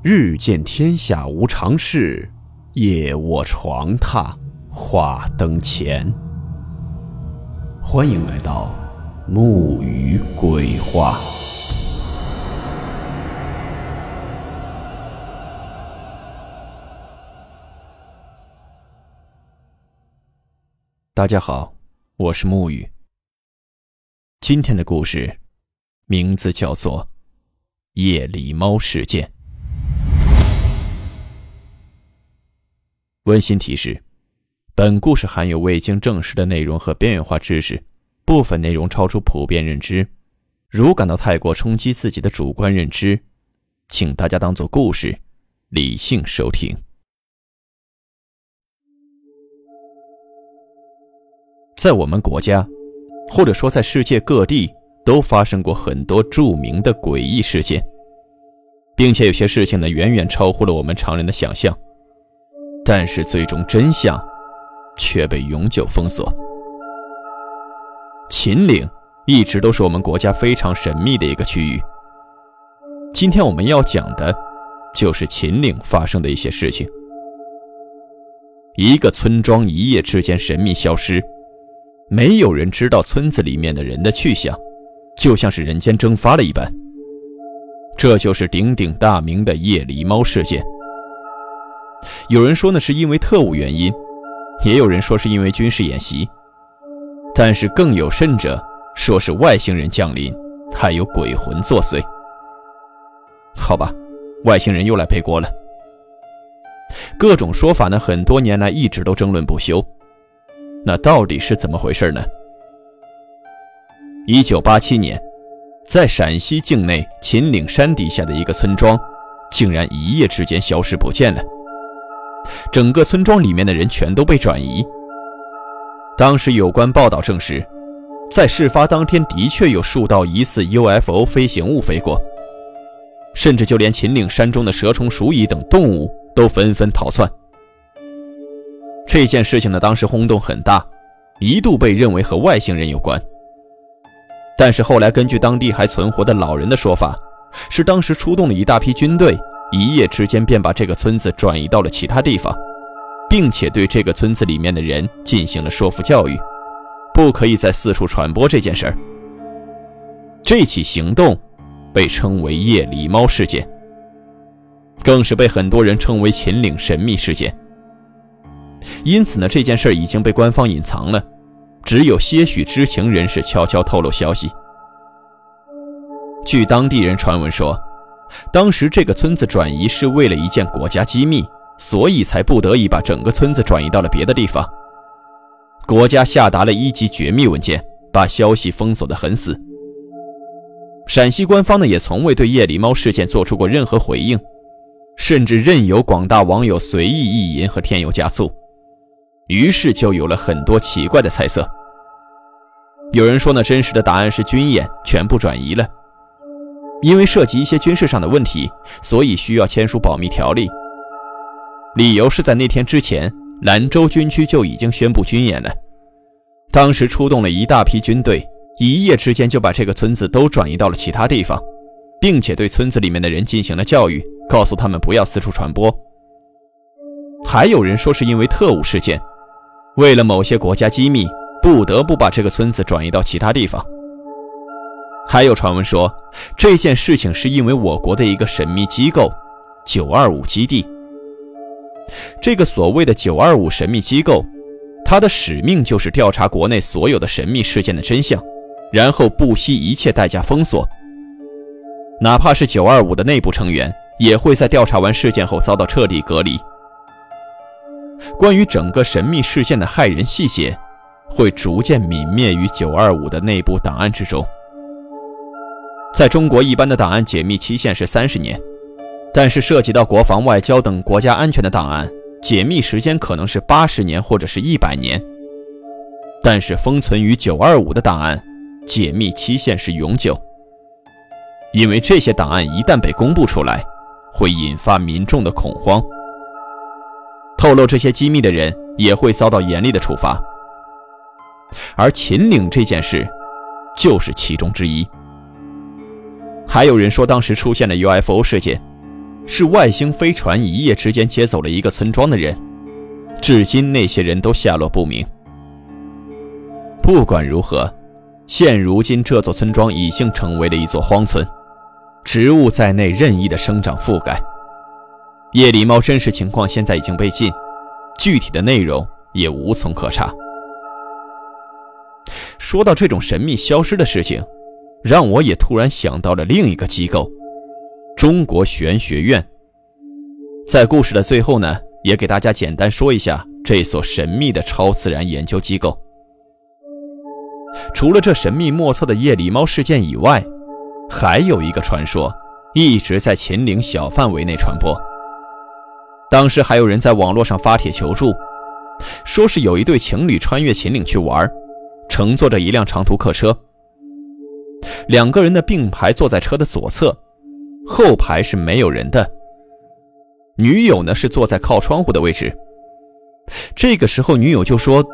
日见天下无常事，夜卧床榻话灯前。欢迎来到木鱼鬼话。大家好，我是木鱼。今天的故事名字叫做《夜狸猫事件》。温馨提示：本故事含有未经证实的内容和边缘化知识，部分内容超出普遍认知。如感到太过冲击自己的主观认知，请大家当做故事，理性收听。在我们国家，或者说在世界各地，都发生过很多著名的诡异事件，并且有些事情呢，远远超乎了我们常人的想象。但是最终真相却被永久封锁。秦岭一直都是我们国家非常神秘的一个区域。今天我们要讲的，就是秦岭发生的一些事情。一个村庄一夜之间神秘消失，没有人知道村子里面的人的去向，就像是人间蒸发了一般。这就是鼎鼎大名的夜狸猫事件。有人说呢，是因为特务原因；也有人说是因为军事演习。但是更有甚者，说是外星人降临，还有鬼魂作祟。好吧，外星人又来背锅了。各种说法呢，很多年来一直都争论不休。那到底是怎么回事呢？一九八七年，在陕西境内秦岭山底下的一个村庄，竟然一夜之间消失不见了。整个村庄里面的人全都被转移。当时有关报道证实，在事发当天的确有数道疑似 UFO 飞行物飞过，甚至就连秦岭山中的蛇虫鼠蚁等动物都纷纷逃窜。这件事情的，当时轰动很大，一度被认为和外星人有关。但是后来根据当地还存活的老人的说法，是当时出动了一大批军队。一夜之间便把这个村子转移到了其他地方，并且对这个村子里面的人进行了说服教育，不可以再四处传播这件事儿。这起行动被称为“夜狸猫事件”，更是被很多人称为“秦岭神秘事件”。因此呢，这件事已经被官方隐藏了，只有些许知情人士悄悄透露消息。据当地人传闻说。当时这个村子转移是为了一件国家机密，所以才不得已把整个村子转移到了别的地方。国家下达了一级绝密文件，把消息封锁得很死。陕西官方呢也从未对夜狸猫事件做出过任何回应，甚至任由广大网友随意意淫和添油加醋，于是就有了很多奇怪的猜测。有人说呢，真实的答案是军演全部转移了。因为涉及一些军事上的问题，所以需要签署保密条例。理由是在那天之前，兰州军区就已经宣布军演了，当时出动了一大批军队，一夜之间就把这个村子都转移到了其他地方，并且对村子里面的人进行了教育，告诉他们不要四处传播。还有人说是因为特务事件，为了某些国家机密，不得不把这个村子转移到其他地方。还有传闻说，这件事情是因为我国的一个神秘机构“九二五基地”。这个所谓的“九二五”神秘机构，它的使命就是调查国内所有的神秘事件的真相，然后不惜一切代价封锁。哪怕是“九二五”的内部成员，也会在调查完事件后遭到彻底隔离。关于整个神秘事件的骇人细节，会逐渐泯灭于“九二五”的内部档案之中。在中国，一般的档案解密期限是三十年，但是涉及到国防、外交等国家安全的档案，解密时间可能是八十年或者是一百年。但是封存于九二五的档案，解密期限是永久，因为这些档案一旦被公布出来，会引发民众的恐慌，透露这些机密的人也会遭到严厉的处罚。而秦岭这件事，就是其中之一。还有人说，当时出现了 UFO 事件，是外星飞船一夜之间接走了一个村庄的人，至今那些人都下落不明。不管如何，现如今这座村庄已经成为了一座荒村，植物在内任意的生长覆盖。夜狸猫真实情况现在已经被禁，具体的内容也无从可查。说到这种神秘消失的事情，让我也突然想到了另一个机构——中国玄学院。在故事的最后呢，也给大家简单说一下这所神秘的超自然研究机构。除了这神秘莫测的夜狸猫事件以外，还有一个传说一直在秦岭小范围内传播。当时还有人在网络上发帖求助，说是有一对情侣穿越秦岭去玩。乘坐着一辆长途客车，两个人的并排坐在车的左侧，后排是没有人的。女友呢是坐在靠窗户的位置。这个时候，女友就说，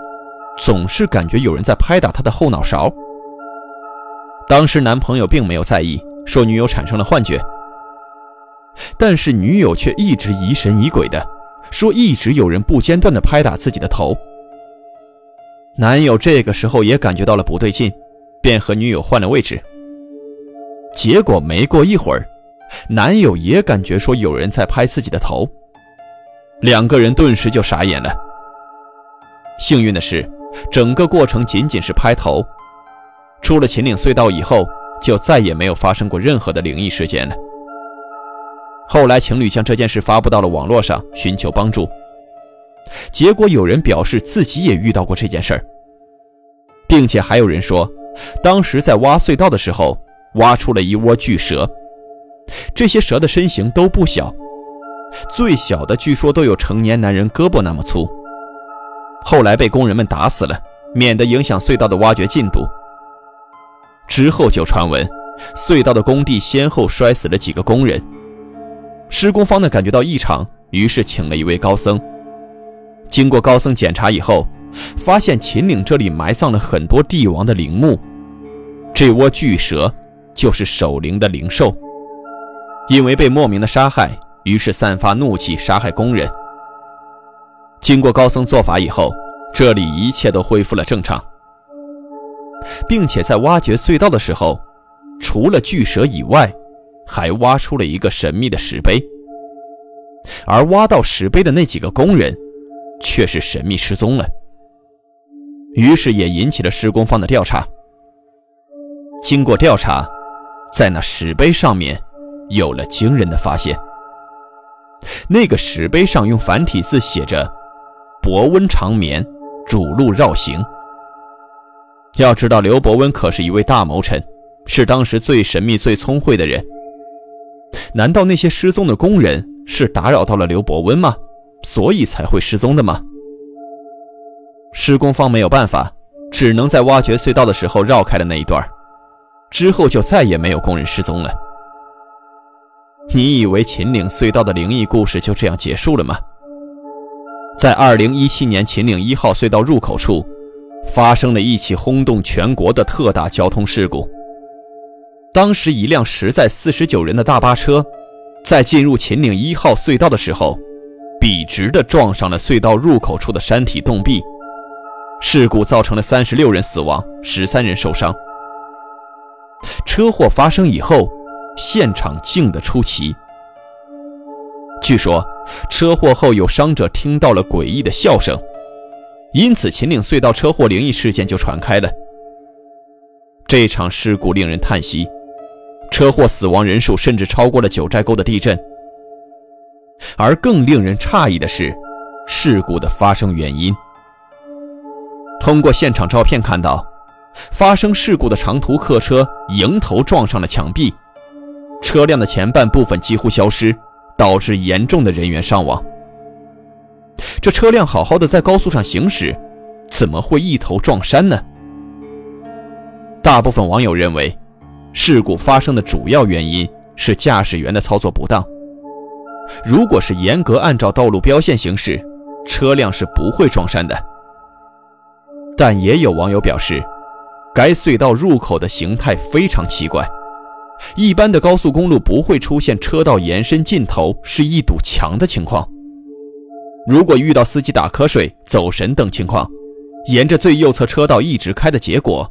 总是感觉有人在拍打她的后脑勺。当时男朋友并没有在意，说女友产生了幻觉。但是女友却一直疑神疑鬼的，说一直有人不间断的拍打自己的头。男友这个时候也感觉到了不对劲，便和女友换了位置。结果没过一会儿，男友也感觉说有人在拍自己的头，两个人顿时就傻眼了。幸运的是，整个过程仅仅是拍头，出了秦岭隧道以后，就再也没有发生过任何的灵异事件了。后来情侣将这件事发布到了网络上，寻求帮助。结果有人表示自己也遇到过这件事儿，并且还有人说，当时在挖隧道的时候挖出了一窝巨蛇，这些蛇的身形都不小，最小的据说都有成年男人胳膊那么粗。后来被工人们打死了，免得影响隧道的挖掘进度。之后就传闻，隧道的工地先后摔死了几个工人，施工方呢感觉到异常，于是请了一位高僧。经过高僧检查以后，发现秦岭这里埋葬了很多帝王的陵墓，这窝巨蛇就是守灵的灵兽。因为被莫名的杀害，于是散发怒气杀害工人。经过高僧做法以后，这里一切都恢复了正常，并且在挖掘隧道的时候，除了巨蛇以外，还挖出了一个神秘的石碑，而挖到石碑的那几个工人。却是神秘失踪了，于是也引起了施工方的调查。经过调查，在那石碑上面有了惊人的发现。那个石碑上用繁体字写着“伯温长眠，主路绕行”。要知道，刘伯温可是一位大谋臣，是当时最神秘、最聪慧的人。难道那些失踪的工人是打扰到了刘伯温吗？所以才会失踪的吗？施工方没有办法，只能在挖掘隧道的时候绕开了那一段，之后就再也没有工人失踪了。你以为秦岭隧道的灵异故事就这样结束了吗？在二零一七年秦岭一号隧道入口处，发生了一起轰动全国的特大交通事故。当时一辆实载四十九人的大巴车，在进入秦岭一号隧道的时候。笔直地撞上了隧道入口处的山体洞壁，事故造成了三十六人死亡，十三人受伤。车祸发生以后，现场静得出奇。据说车祸后有伤者听到了诡异的笑声，因此秦岭隧道车祸灵异事件就传开了。这场事故令人叹息，车祸死亡人数甚至超过了九寨沟的地震。而更令人诧异的是，事故的发生原因。通过现场照片看到，发生事故的长途客车迎头撞上了墙壁，车辆的前半部分几乎消失，导致严重的人员伤亡。这车辆好好的在高速上行驶，怎么会一头撞山呢？大部分网友认为，事故发生的主要原因是驾驶员的操作不当。如果是严格按照道路标线行驶，车辆是不会撞山的。但也有网友表示，该隧道入口的形态非常奇怪，一般的高速公路不会出现车道延伸尽头是一堵墙的情况。如果遇到司机打瞌睡、走神等情况，沿着最右侧车道一直开的结果，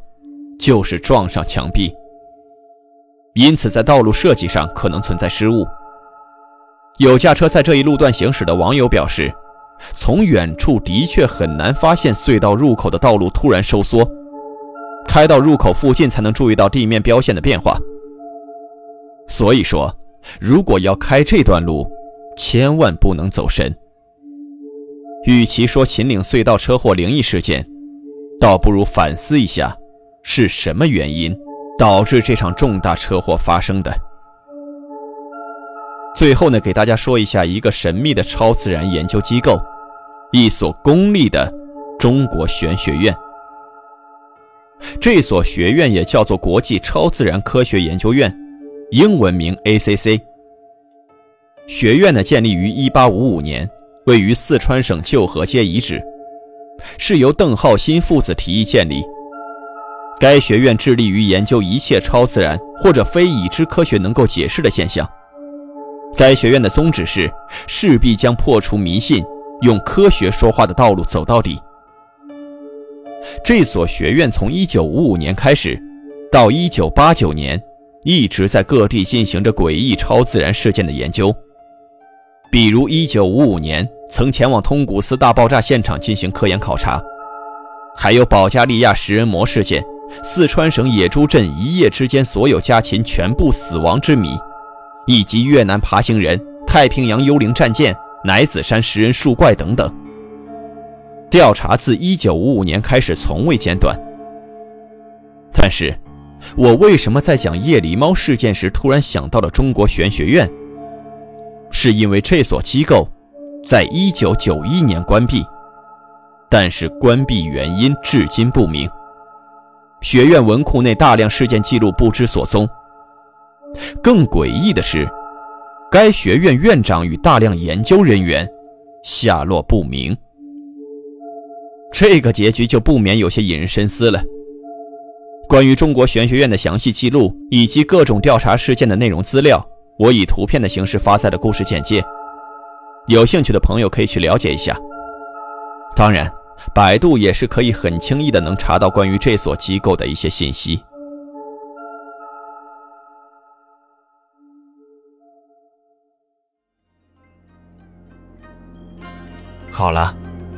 就是撞上墙壁。因此，在道路设计上可能存在失误。有驾车在这一路段行驶的网友表示，从远处的确很难发现隧道入口的道路突然收缩，开到入口附近才能注意到地面标线的变化。所以说，如果要开这段路，千万不能走神。与其说秦岭隧道车祸灵异事件，倒不如反思一下，是什么原因导致这场重大车祸发生的。最后呢，给大家说一下一个神秘的超自然研究机构，一所公立的中国玄学院。这所学院也叫做国际超自然科学研究院，英文名 ACC。学院呢，建立于1855年。位于四川省旧河街遗址，是由邓浩新父子提议建立。该学院致力于研究一切超自然或者非已知科学能够解释的现象。该学院的宗旨是势必将破除迷信，用科学说话的道路走到底。这所学院从1955年开始，到1989年，一直在各地进行着诡异超自然事件的研究。比如，一九五五年曾前往通古斯大爆炸现场进行科研考察，还有保加利亚食人魔事件、四川省野猪镇一夜之间所有家禽全部死亡之谜，以及越南爬行人、太平洋幽灵战舰、乃子山食人树怪等等。调查自一九五五年开始，从未间断。但是，我为什么在讲夜狸猫事件时，突然想到了中国玄学院？是因为这所机构在一九九一年关闭，但是关闭原因至今不明。学院文库内大量事件记录不知所踪。更诡异的是，该学院院长与大量研究人员下落不明。这个结局就不免有些引人深思了。关于中国玄学院的详细记录以及各种调查事件的内容资料。我以图片的形式发在了故事简介，有兴趣的朋友可以去了解一下。当然，百度也是可以很轻易的能查到关于这所机构的一些信息。好了，